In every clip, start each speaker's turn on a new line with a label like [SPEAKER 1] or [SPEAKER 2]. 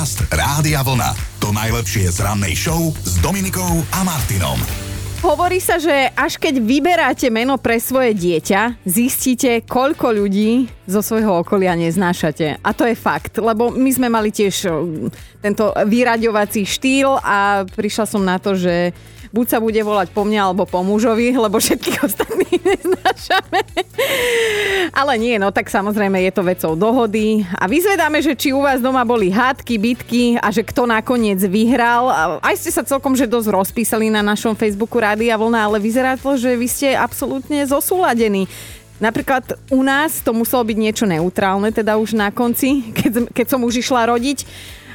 [SPEAKER 1] Podcast Rádia Vlna. To najlepšie z rannej show s Dominikou a Martinom.
[SPEAKER 2] Hovorí sa, že až keď vyberáte meno pre svoje dieťa, zistíte, koľko ľudí zo svojho okolia neznášate. A to je fakt, lebo my sme mali tiež tento vyraďovací štýl a prišla som na to, že buď sa bude volať po mne alebo po mužovi, lebo všetkých ostatných neznášame. Ale nie, no tak samozrejme je to vecou dohody. A vyzvedáme, že či u vás doma boli hádky, bitky a že kto nakoniec vyhral. Aj ste sa celkom že dosť rozpísali na našom Facebooku Rádia Vlna, ale vyzerá to, že vy ste absolútne zosúladení. Napríklad u nás to muselo byť niečo neutrálne, teda už na konci, keď, keď som už išla rodiť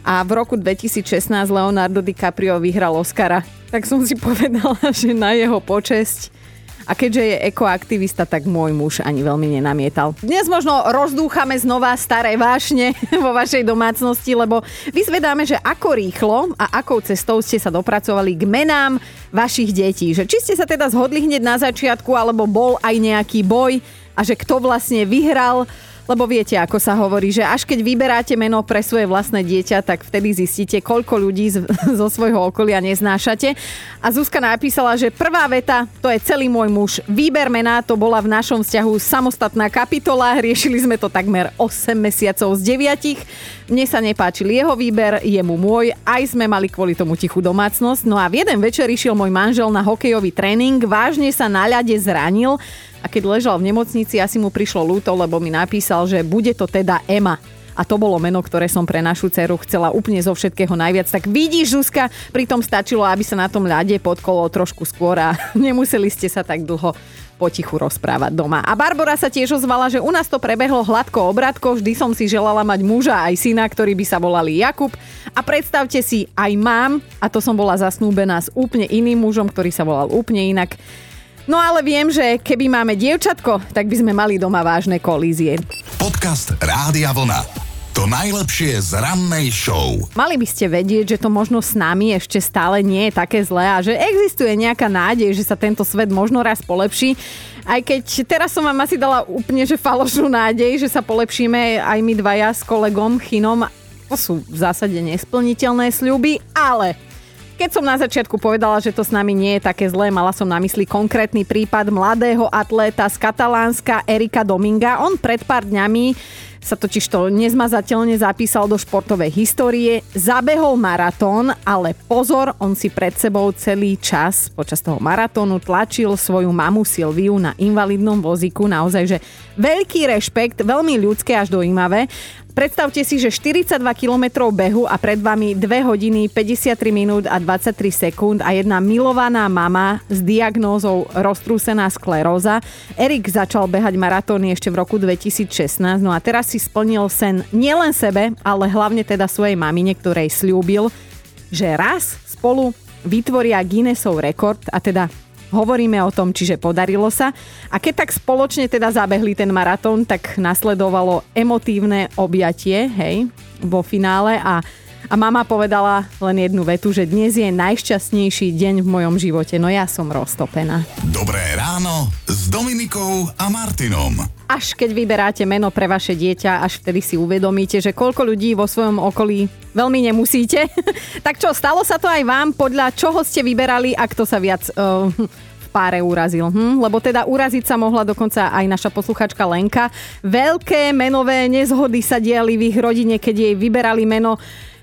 [SPEAKER 2] a v roku 2016 Leonardo DiCaprio vyhral Oscara. Tak som si povedala, že na jeho počesť a keďže je ekoaktivista, tak môj muž ani veľmi nenamietal. Dnes možno rozdúchame znova staré vášne vo vašej domácnosti, lebo vyzvedáme, že ako rýchlo a akou cestou ste sa dopracovali k menám vašich detí. Že či ste sa teda zhodli hneď na začiatku, alebo bol aj nejaký boj a že kto vlastne vyhral. Lebo viete, ako sa hovorí, že až keď vyberáte meno pre svoje vlastné dieťa, tak vtedy zistíte, koľko ľudí z, zo svojho okolia neznášate. A Zuzka napísala, že prvá veta, to je celý môj muž. Výber mena, to bola v našom vzťahu samostatná kapitola. Riešili sme to takmer 8 mesiacov z 9. Mne sa nepáčil jeho výber, jemu môj. Aj sme mali kvôli tomu tichú domácnosť. No a v jeden večer išiel môj manžel na hokejový tréning, vážne sa na ľade zranil a keď ležal v nemocnici, asi mu prišlo ľúto, lebo mi napísal, že bude to teda Ema a to bolo meno, ktoré som pre našu dceru chcela úplne zo všetkého najviac. Tak vidíš, Zuzka, pritom stačilo, aby sa na tom ľade podkolo trošku skôr a nemuseli ste sa tak dlho potichu rozprávať doma. A Barbara sa tiež ozvala, že u nás to prebehlo hladko obratko, vždy som si želala mať muža aj syna, ktorí by sa volali Jakub. A predstavte si, aj mám, a to som bola zasnúbená s úplne iným mužom, ktorý sa volal úplne inak. No ale viem, že keby máme dievčatko, tak by sme mali doma vážne kolízie.
[SPEAKER 1] Podcast Rádia Vlna. To najlepšie z rannej show.
[SPEAKER 2] Mali by ste vedieť, že to možno s nami ešte stále nie je také zlé a že existuje nejaká nádej, že sa tento svet možno raz polepší. Aj keď teraz som vám asi dala úplne že falošnú nádej, že sa polepšíme aj my dvaja s kolegom Chinom. To sú v zásade nesplniteľné sľuby, ale keď som na začiatku povedala, že to s nami nie je také zlé, mala som na mysli konkrétny prípad mladého atléta z Katalánska Erika Dominga. On pred pár dňami sa totiž to nezmazateľne zapísal do športovej histórie, zabehol maratón, ale pozor, on si pred sebou celý čas počas toho maratónu tlačil svoju mamu Silviu na invalidnom vozíku. Naozaj, že veľký rešpekt, veľmi ľudské až dojímavé. Predstavte si, že 42 km behu a pred vami 2 hodiny 53 minút a 23 sekúnd a jedna milovaná mama s diagnózou roztrúsená skleróza. Erik začal behať maratóny ešte v roku 2016, no a teraz si splnil sen nielen sebe, ale hlavne teda svojej mamine, ktorej slúbil, že raz spolu vytvoria Guinnessov rekord a teda hovoríme o tom, čiže podarilo sa. A keď tak spoločne teda zabehli ten maratón, tak nasledovalo emotívne objatie, hej, vo finále a a mama povedala len jednu vetu, že dnes je najšťastnejší deň v mojom živote. No ja som roztopená.
[SPEAKER 1] Dobré ráno s Dominikou a Martinom.
[SPEAKER 2] Až keď vyberáte meno pre vaše dieťa, až vtedy si uvedomíte, že koľko ľudí vo svojom okolí veľmi nemusíte. tak čo, stalo sa to aj vám? Podľa čoho ste vyberali a kto sa viac... Uh, páre urazil. Hm? Lebo teda uraziť sa mohla dokonca aj naša posluchačka Lenka. Veľké menové nezhody sa diali v ich rodine, keď jej vyberali meno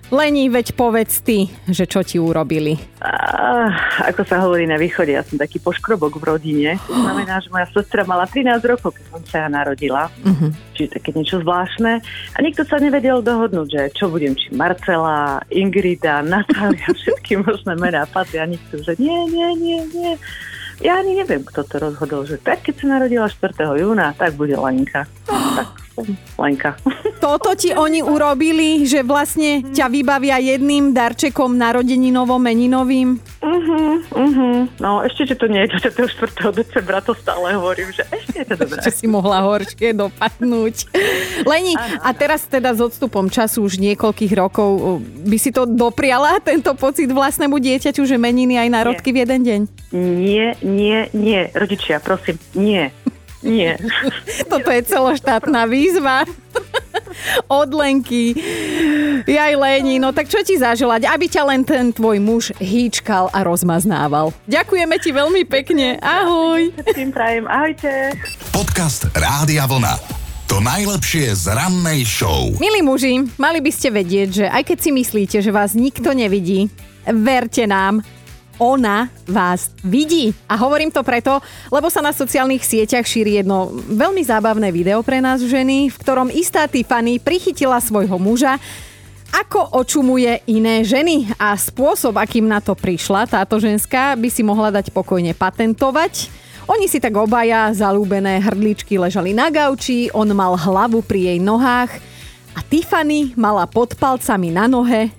[SPEAKER 2] Lení, veď povedz ty, že čo ti urobili.
[SPEAKER 3] Uh, ako sa hovorí na východe, ja som taký poškrobok v rodine. To znamená, že moja sestra mala 13 rokov, keď som sa narodila. Uh-huh. Čiže také niečo zvláštne. A nikto sa nevedel dohodnúť, že čo budem, či Marcela, Ingrida, Natália, všetky možné mená patria. Nikto, že nie, nie, nie, nie. Ja ani neviem, kto to rozhodol, že tak keď sa narodila 4. júna, tak bude Lenka. Tak Lenka.
[SPEAKER 2] Toto ti oni urobili, že vlastne ťa vybavia jedným darčekom narodeninovo meninovým?
[SPEAKER 3] Uh-huh, uh-huh. No ešte, že to nie je 24. decembra, to stále hovorím, že ešte je to dobré.
[SPEAKER 2] Ešte si mohla horšie dopadnúť. Leni, a teraz teda s odstupom času už niekoľkých rokov by si to dopriala, tento pocit vlastnému dieťaťu, že meniny aj národky v jeden deň?
[SPEAKER 3] Nie, nie, nie. Rodičia, prosím, nie. Nie.
[SPEAKER 2] Toto je celoštátna výzva. od Lenky. Jaj, Leni, no tak čo ti zaželať? Aby ťa len ten tvoj muž hýčkal a rozmaznával. Ďakujeme ti veľmi pekne. Ahoj.
[SPEAKER 3] Tým prajem, ahojte.
[SPEAKER 1] Podcast Rádia Vlna. To najlepšie z rannej show.
[SPEAKER 2] Milí muži, mali by ste vedieť, že aj keď si myslíte, že vás nikto nevidí, verte nám, ona vás vidí. A hovorím to preto, lebo sa na sociálnych sieťach šíri jedno veľmi zábavné video pre nás ženy, v ktorom istá Tiffany prichytila svojho muža, ako očumuje iné ženy a spôsob, akým na to prišla táto ženská, by si mohla dať pokojne patentovať. Oni si tak obaja zalúbené hrdličky ležali na gauči, on mal hlavu pri jej nohách a Tiffany mala pod palcami na nohe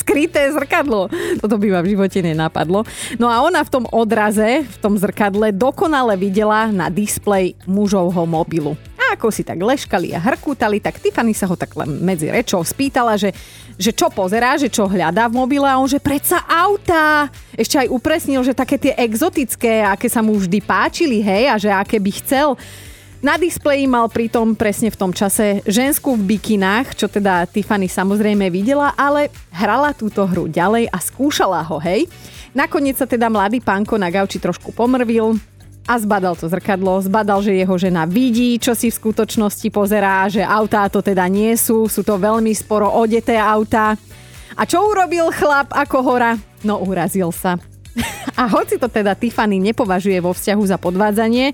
[SPEAKER 2] skryté zrkadlo. Toto by ma v živote nenapadlo. No a ona v tom odraze, v tom zrkadle dokonale videla na displej mužovho mobilu. A ako si tak leškali a hrkútali, tak Tiffany sa ho tak len medzi rečou spýtala, že, že čo pozerá, že čo hľadá v mobile a on, že predsa auta. Ešte aj upresnil, že také tie exotické, aké sa mu vždy páčili, hej, a že aké by chcel. Na displeji mal pritom presne v tom čase ženskú v bikinách, čo teda Tiffany samozrejme videla, ale hrala túto hru ďalej a skúšala ho, hej. Nakoniec sa teda mladý pánko na gauči trošku pomrvil, a zbadal to zrkadlo, zbadal, že jeho žena vidí, čo si v skutočnosti pozerá, že autá to teda nie sú, sú to veľmi sporo odeté autá. A čo urobil chlap ako hora? No urazil sa. A hoci to teda Tiffany nepovažuje vo vzťahu za podvádzanie,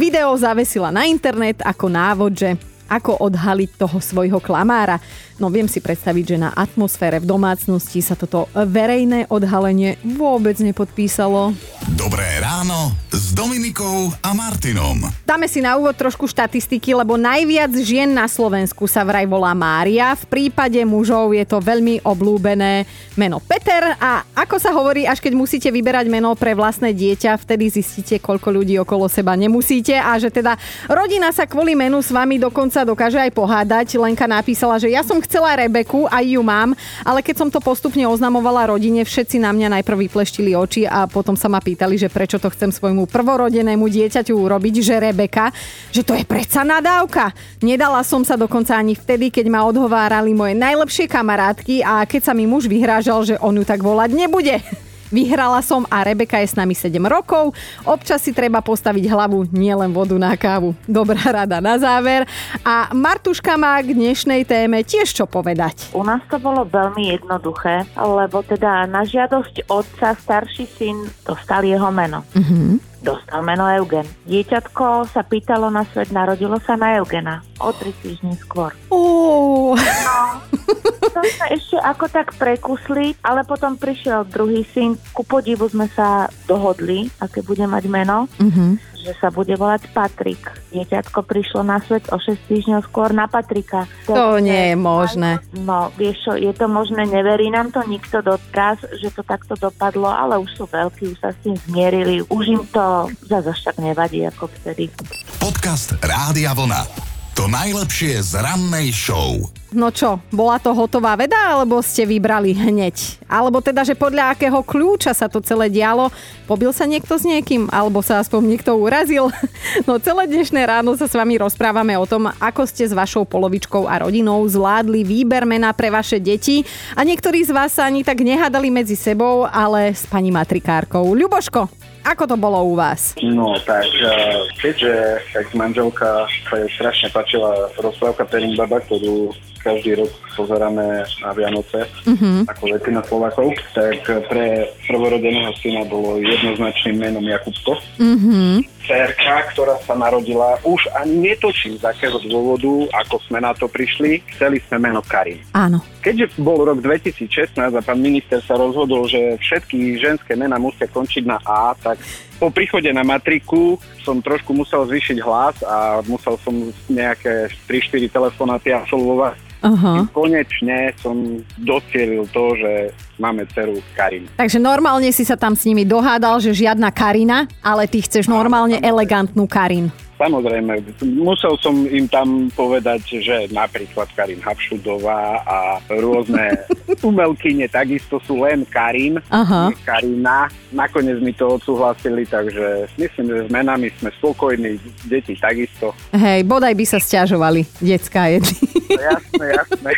[SPEAKER 2] video zavesila na internet ako návod, že ako odhaliť toho svojho klamára. No viem si predstaviť, že na atmosfére v domácnosti sa toto verejné odhalenie vôbec nepodpísalo.
[SPEAKER 1] Dobré ráno s Dominikou a Martinom.
[SPEAKER 2] Dáme si na úvod trošku štatistiky, lebo najviac žien na Slovensku sa vraj volá Mária. V prípade mužov je to veľmi oblúbené meno Peter a ako sa hovorí, až keď musíte vyberať meno pre vlastné dieťa, vtedy zistíte, koľko ľudí okolo seba nemusíte a že teda rodina sa kvôli menu s vami dokonca dokáže aj pohádať. Lenka napísala, že ja som chcela Rebeku, aj ju mám, ale keď som to postupne oznamovala rodine, všetci na mňa najprv vypleštili oči a potom sa ma pýtali, že prečo to chcem svojmu prvorodenému dieťaťu urobiť, že Rebeka, že to je predsa nadávka. Nedala som sa dokonca ani vtedy, keď ma odhovárali moje najlepšie kamarátky a keď sa mi muž vyhrážal, že on ju tak volať nebude. Vyhrala som a Rebeka je s nami 7 rokov. Občas si treba postaviť hlavu, nielen vodu na kávu. Dobrá rada na záver. A Martuška má k dnešnej téme tiež čo povedať.
[SPEAKER 4] U nás to bolo veľmi jednoduché, lebo teda na žiadosť otca starší syn dostal jeho meno.
[SPEAKER 2] Mhm
[SPEAKER 4] dostal meno Eugen. Dieťatko sa pýtalo na svet, narodilo sa na Eugena. O tri týždne skôr.
[SPEAKER 2] Oh.
[SPEAKER 4] No, to sa ešte ako tak prekusli, ale potom prišiel druhý syn. Ku podivu sme sa dohodli, aké bude mať meno.
[SPEAKER 2] Mm-hmm
[SPEAKER 4] že sa bude volať Patrik. Dieťatko prišlo na svet o 6 týždňov skôr na Patrika.
[SPEAKER 2] To nie je možné.
[SPEAKER 4] No, vieš čo, je to možné, neverí nám to nikto doteraz, že to takto dopadlo, ale už sú veľkí, už sa s tým zmierili, už im to zase tak nevadí ako vtedy.
[SPEAKER 1] Podcast Rádia Vlna. To najlepšie z rannej show.
[SPEAKER 2] No čo, bola to hotová veda, alebo ste vybrali hneď? Alebo teda, že podľa akého kľúča sa to celé dialo? Pobil sa niekto s niekým? Alebo sa aspoň niekto urazil? No celé dnešné ráno sa s vami rozprávame o tom, ako ste s vašou polovičkou a rodinou zvládli výber mena pre vaše deti. A niektorí z vás sa ani tak nehádali medzi sebou, ale s pani matrikárkou. Ľuboško, ako to bolo u vás?
[SPEAKER 5] No tak, eh, keďže tak manželka sa jej strašne páčila rozprávka Perin Baba, ktorú každý rok pozeráme na Vianoce
[SPEAKER 2] mm-hmm.
[SPEAKER 5] ako väčšina Slovakov, tak pre prvorodeného syna bolo jednoznačným menom Jakubko.
[SPEAKER 2] Mm-hmm.
[SPEAKER 5] Cerka, ktorá sa narodila, už ani netočím z akého dôvodu, ako sme na to prišli, chceli sme meno Karin.
[SPEAKER 2] Áno.
[SPEAKER 5] Keďže bol rok 2016 a pán minister sa rozhodol, že všetky ženské mená musia končiť na A, tak po príchode na matriku som trošku musel zvýšiť hlas a musel som nejaké 3-4 telefonáty absolvovať
[SPEAKER 2] Aha.
[SPEAKER 5] Konečne som docielil to, že máme dceru Karin.
[SPEAKER 2] Takže normálne si sa tam s nimi dohádal, že žiadna Karina, ale ty chceš normálne elegantnú Karin.
[SPEAKER 5] Samozrejme, musel som im tam povedať, že napríklad Karin Havšudová a rôzne umelkyne takisto sú len Karin,
[SPEAKER 2] Aha.
[SPEAKER 5] Karina. Nakoniec mi to odsúhlasili, takže myslím, že s menami sme spokojní, deti takisto.
[SPEAKER 2] Hej, bodaj by sa stiažovali, detská jedli.
[SPEAKER 5] No, jasné, jasné.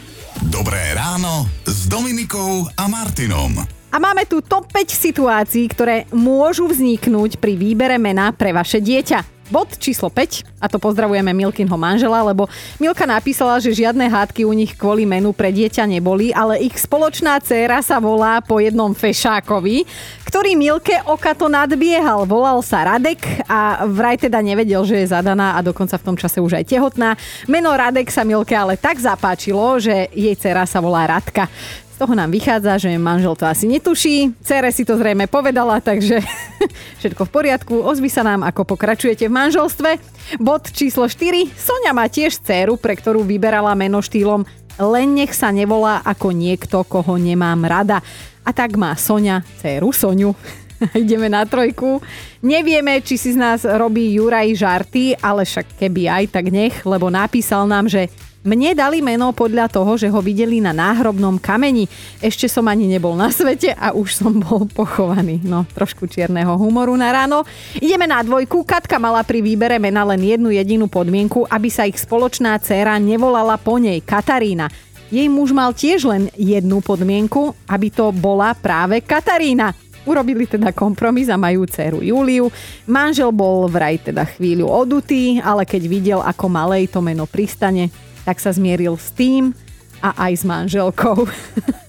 [SPEAKER 1] Dobré ráno s Dominikou a Martinom.
[SPEAKER 2] A máme tu top 5 situácií, ktoré môžu vzniknúť pri výbere mena pre vaše dieťa. Bod číslo 5, a to pozdravujeme Milkinho manžela, lebo Milka napísala, že žiadne hádky u nich kvôli menu pre dieťa neboli, ale ich spoločná dcéra sa volá po jednom fešákovi, ktorý Milke okato nadbiehal. Volal sa Radek a vraj teda nevedel, že je zadaná a dokonca v tom čase už aj tehotná. Meno Radek sa Milke ale tak zapáčilo, že jej dcéra sa volá Radka. Z toho nám vychádza, že manžel to asi netuší, cere si to zrejme povedala, takže všetko v poriadku. Ozvi sa nám, ako pokračujete v manželstve. Bod číslo 4. Sonia má tiež dceru, pre ktorú vyberala meno štýlom len nech sa nevolá ako niekto, koho nemám rada. A tak má Sonia dceru Soniu. Ideme na trojku. Nevieme, či si z nás robí Juraj žarty, ale však keby aj, tak nech, lebo napísal nám, že mne dali meno podľa toho, že ho videli na náhrobnom kameni. Ešte som ani nebol na svete a už som bol pochovaný. No, trošku čierneho humoru na ráno. Ideme na dvojku. Katka mala pri výbere mena len jednu jedinú podmienku, aby sa ich spoločná dcéra nevolala po nej Katarína. Jej muž mal tiež len jednu podmienku, aby to bola práve Katarína. Urobili teda kompromis a majú dceru Juliu. Manžel bol vraj teda chvíľu odutý, ale keď videl, ako malej to meno pristane, tak sa zmieril s tým a aj s manželkou.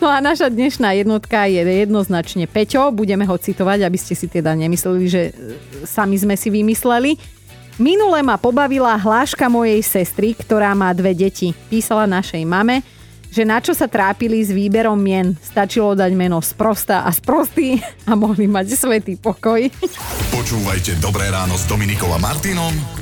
[SPEAKER 2] No a naša dnešná jednotka je jednoznačne Peťo. Budeme ho citovať, aby ste si teda nemysleli, že e, sami sme si vymysleli. Minule ma pobavila hláška mojej sestry, ktorá má dve deti. Písala našej mame, že na čo sa trápili s výberom mien. Stačilo dať meno sprosta a sprostý a mohli mať svetý pokoj.
[SPEAKER 1] Počúvajte Dobré ráno s Dominikou a Martinom